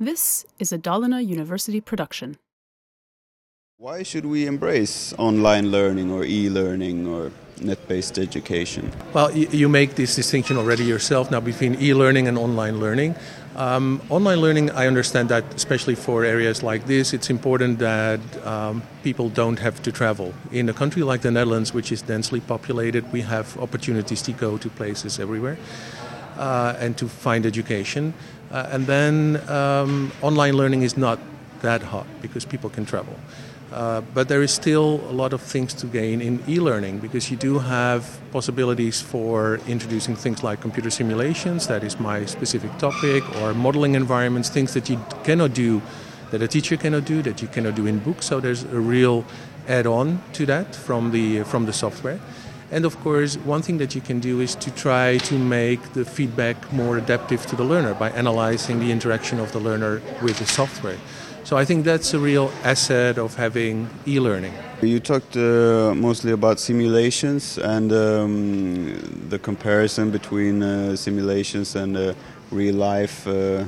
This is a Dalarna University production. Why should we embrace online learning or e learning or net based education? Well, you make this distinction already yourself now between e learning and online learning. Um, online learning, I understand that, especially for areas like this, it's important that um, people don't have to travel. In a country like the Netherlands, which is densely populated, we have opportunities to go to places everywhere uh, and to find education. Uh, and then um, online learning is not that hot because people can travel. Uh, but there is still a lot of things to gain in e-learning because you do have possibilities for introducing things like computer simulations, that is my specific topic, or modeling environments, things that you cannot do, that a teacher cannot do, that you cannot do in books. So there's a real add-on to that from the from the software. And of course, one thing that you can do is to try to make the feedback more adaptive to the learner by analyzing the interaction of the learner with the software. So I think that's a real asset of having e-learning. You talked uh, mostly about simulations and um, the comparison between uh, simulations and uh, real life uh,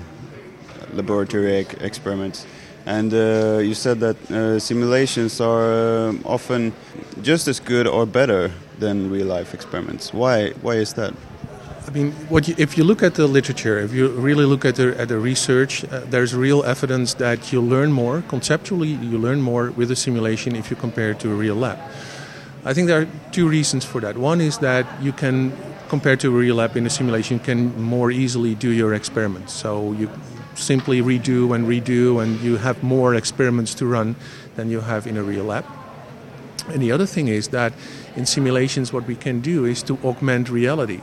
laboratory experiments. And uh, you said that uh, simulations are often just as good or better than real life experiments. Why? Why is that? I mean, you, if you look at the literature, if you really look at the, at the research, uh, there's real evidence that you learn more, conceptually, you learn more with a simulation if you compare it to a real lab. I think there are two reasons for that. One is that you can, compared to a real lab in a simulation, can more easily do your experiments. So you simply redo and redo, and you have more experiments to run than you have in a real lab. And the other thing is that in simulations, what we can do is to augment reality.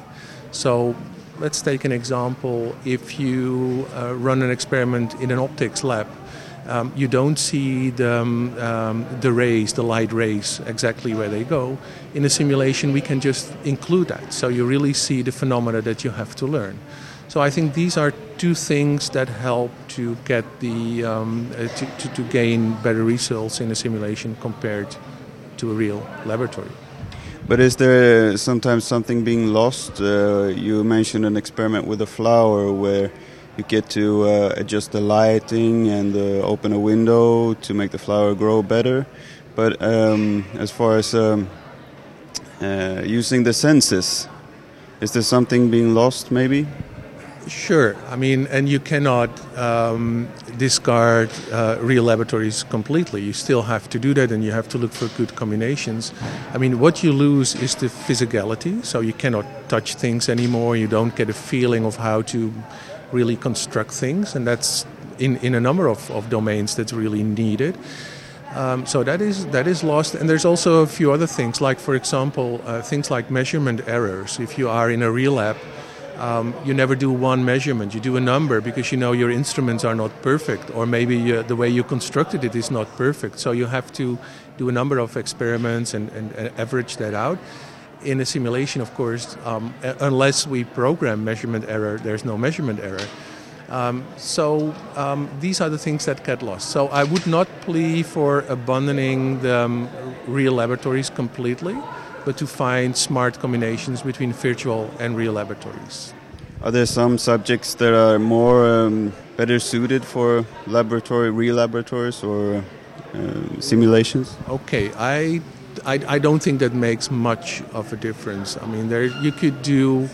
So let's take an example. If you uh, run an experiment in an optics lab, um, you don't see the, um, um, the rays, the light rays, exactly where they go. In a simulation, we can just include that. So you really see the phenomena that you have to learn. So I think these are two things that help to get the um, uh, to, to, to gain better results in a simulation compared a real laboratory. But is there sometimes something being lost? Uh, you mentioned an experiment with a flower where you get to uh, adjust the lighting and uh, open a window to make the flower grow better. But um, as far as um, uh, using the senses, is there something being lost maybe? Sure. I mean, and you cannot um, discard uh, real laboratories completely. You still have to do that, and you have to look for good combinations. I mean, what you lose is the physicality, so you cannot touch things anymore. You don't get a feeling of how to really construct things, and that's in, in a number of, of domains that's really needed. Um, so that is that is lost, and there's also a few other things, like for example, uh, things like measurement errors. If you are in a real lab um, you never do one measurement. You do a number because you know your instruments are not perfect, or maybe uh, the way you constructed it is not perfect. So you have to do a number of experiments and, and, and average that out. In a simulation, of course, um, unless we program measurement error, there's no measurement error. Um, so um, these are the things that get lost. So I would not plea for abandoning the um, real laboratories completely but to find smart combinations between virtual and real laboratories. Are there some subjects that are more um, better suited for laboratory, real laboratories, or uh, simulations? Okay, I, I, I don't think that makes much of a difference. I mean, there you could do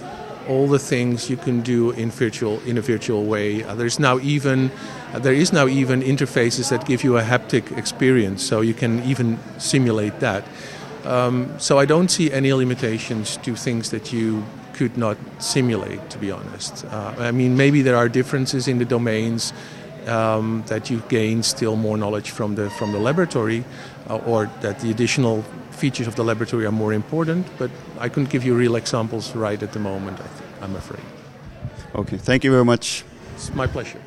all the things you can do in virtual in a virtual way. Uh, there's now even uh, there is now even interfaces that give you a haptic experience, so you can even simulate that. Um, so I don't see any limitations to things that you could not simulate, to be honest. Uh, I mean, maybe there are differences in the domains um, that you gain still more knowledge from the from the laboratory, uh, or that the additional features of the laboratory are more important. But I couldn't give you real examples right at the moment. I'm afraid. Okay, thank you very much. It's my pleasure.